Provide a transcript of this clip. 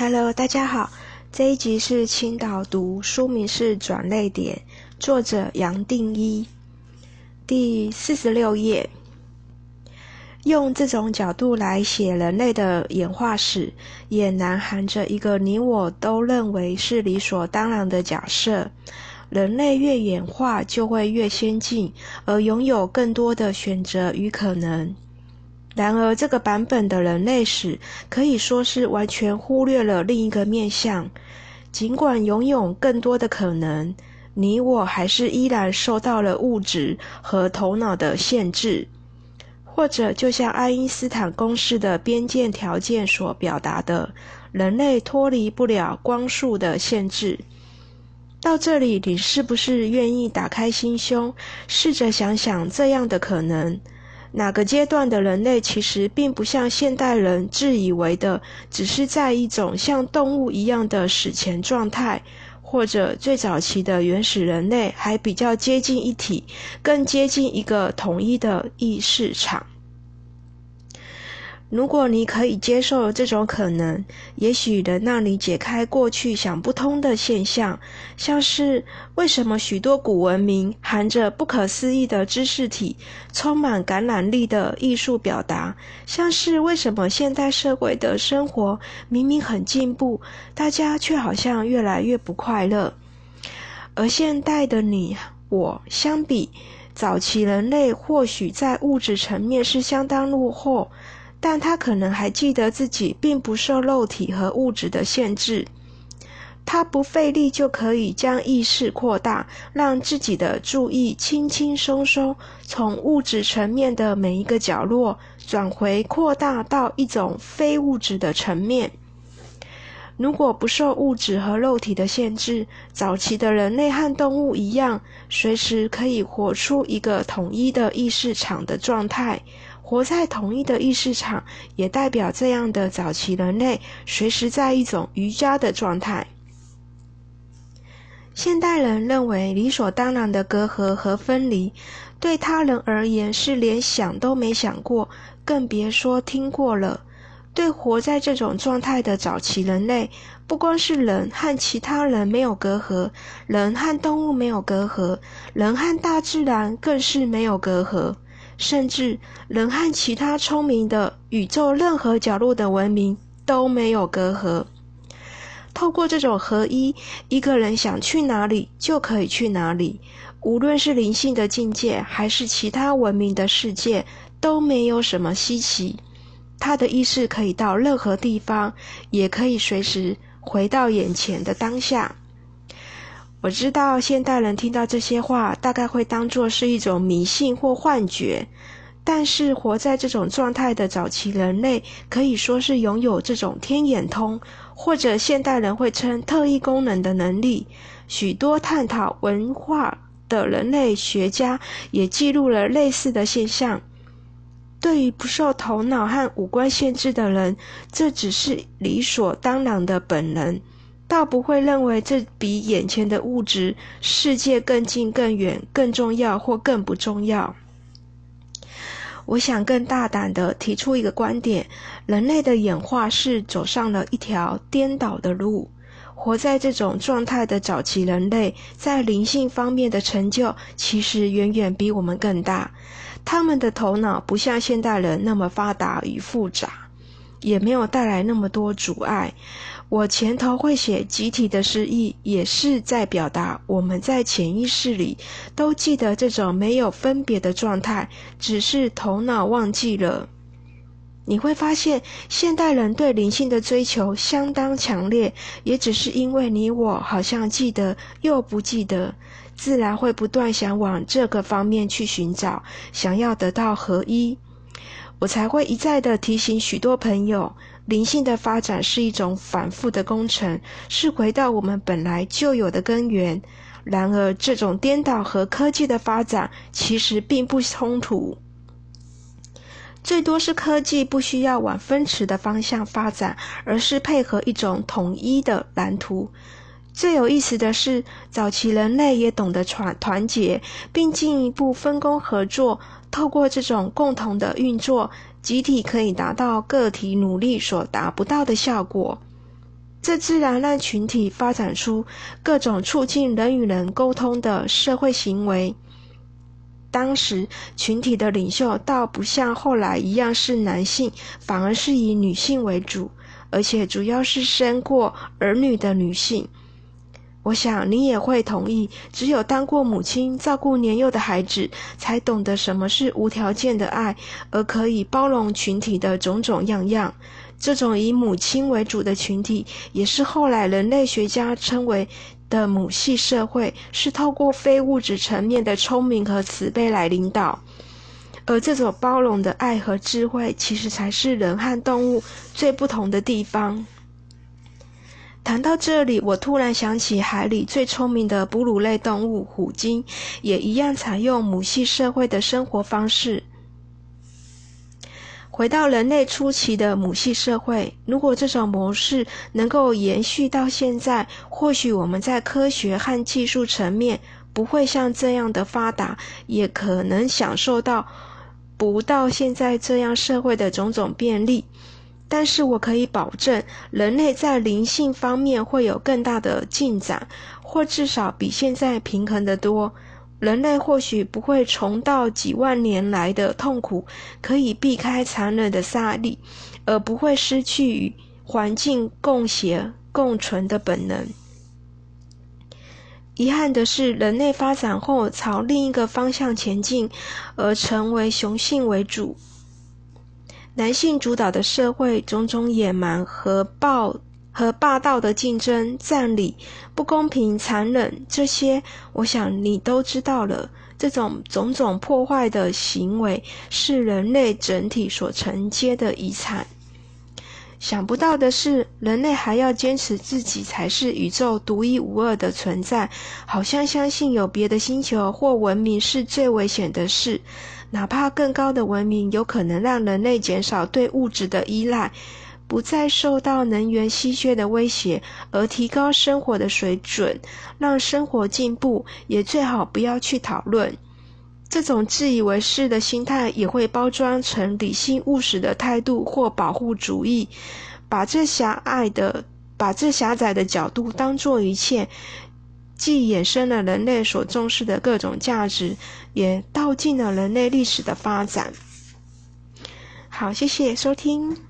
Hello，大家好，这一集是青岛读，书名是《转泪点》，作者杨定一，第四十六页。用这种角度来写人类的演化史，也难含着一个你我都认为是理所当然的假设：人类越演化就会越先进，而拥有更多的选择与可能。然而，这个版本的人类史可以说是完全忽略了另一个面向。尽管拥有更多的可能，你我还是依然受到了物质和头脑的限制，或者就像爱因斯坦公式的边界条件所表达的，人类脱离不了光速的限制。到这里，你是不是愿意打开心胸，试着想想这样的可能？哪个阶段的人类其实并不像现代人自以为的，只是在一种像动物一样的史前状态，或者最早期的原始人类还比较接近一体，更接近一个统一的意识场。如果你可以接受这种可能，也许能让你解开过去想不通的现象，像是为什么许多古文明含着不可思议的知识体，充满感染力的艺术表达，像是为什么现代社会的生活明明很进步，大家却好像越来越不快乐，而现代的你我相比早期人类，或许在物质层面是相当落后。但他可能还记得自己并不受肉体和物质的限制，他不费力就可以将意识扩大，让自己的注意轻轻松松从物质层面的每一个角落转回扩大到一种非物质的层面。如果不受物质和肉体的限制，早期的人类和动物一样，随时可以活出一个统一的意识场的状态。活在同一的意识场，也代表这样的早期人类随时在一种瑜伽的状态。现代人认为理所当然的隔阂和分离，对他人而言是连想都没想过，更别说听过了。对活在这种状态的早期人类，不光是人和其他人没有隔阂，人和动物没有隔阂，人和大自然更是没有隔阂。甚至人和其他聪明的宇宙任何角落的文明都没有隔阂。透过这种合一，一个人想去哪里就可以去哪里，无论是灵性的境界还是其他文明的世界，都没有什么稀奇。他的意识可以到任何地方，也可以随时回到眼前的当下。我知道现代人听到这些话，大概会当作是一种迷信或幻觉。但是活在这种状态的早期人类，可以说是拥有这种天眼通，或者现代人会称特异功能的能力。许多探讨文化的人类学家也记录了类似的现象。对于不受头脑和五官限制的人，这只是理所当然的本能。倒不会认为这比眼前的物质世界更近、更远、更重要或更不重要。我想更大胆的提出一个观点：人类的演化是走上了一条颠倒的路。活在这种状态的早期人类，在灵性方面的成就其实远远比我们更大。他们的头脑不像现代人那么发达与复杂，也没有带来那么多阻碍。我前头会写集体的失忆，也是在表达我们在潜意识里都记得这种没有分别的状态，只是头脑忘记了。你会发现，现代人对灵性的追求相当强烈，也只是因为你我好像记得又不记得，自然会不断想往这个方面去寻找，想要得到合一。我才会一再的提醒许多朋友。灵性的发展是一种反复的工程，是回到我们本来就有的根源。然而，这种颠倒和科技的发展其实并不冲突，最多是科技不需要往分池的方向发展，而是配合一种统一的蓝图。最有意思的是，早期人类也懂得团团结，并进一步分工合作。透过这种共同的运作，集体可以达到个体努力所达不到的效果。这自然让群体发展出各种促进人与人沟通的社会行为。当时群体的领袖倒不像后来一样是男性，反而是以女性为主，而且主要是生过儿女的女性。我想你也会同意，只有当过母亲，照顾年幼的孩子，才懂得什么是无条件的爱，而可以包容群体的种种样样。这种以母亲为主的群体，也是后来人类学家称为的母系社会，是透过非物质层面的聪明和慈悲来领导。而这种包容的爱和智慧，其实才是人和动物最不同的地方。谈到这里，我突然想起海里最聪明的哺乳类动物虎鲸，也一样采用母系社会的生活方式。回到人类初期的母系社会，如果这种模式能够延续到现在，或许我们在科学和技术层面不会像这样的发达，也可能享受到不到现在这样社会的种种便利。但是我可以保证，人类在灵性方面会有更大的进展，或至少比现在平衡得多。人类或许不会重蹈几万年来的痛苦，可以避开残忍的杀戮，而不会失去与环境共谐共存的本能。遗憾的是，人类发展后朝另一个方向前进，而成为雄性为主。男性主导的社会，种种野蛮和暴和霸道的竞争、占理、不公平、残忍，这些我想你都知道了。这种种种破坏的行为，是人类整体所承接的遗产。想不到的是，人类还要坚持自己才是宇宙独一无二的存在，好像相信有别的星球或文明是最危险的事。哪怕更高的文明有可能让人类减少对物质的依赖，不再受到能源稀缺的威胁，而提高生活的水准，让生活进步，也最好不要去讨论。这种自以为是的心态，也会包装成理性务实的态度或保护主义，把这狭隘的、把这狭窄的角度当做一切。既衍生了人类所重视的各种价值，也道尽了人类历史的发展。好，谢谢收听。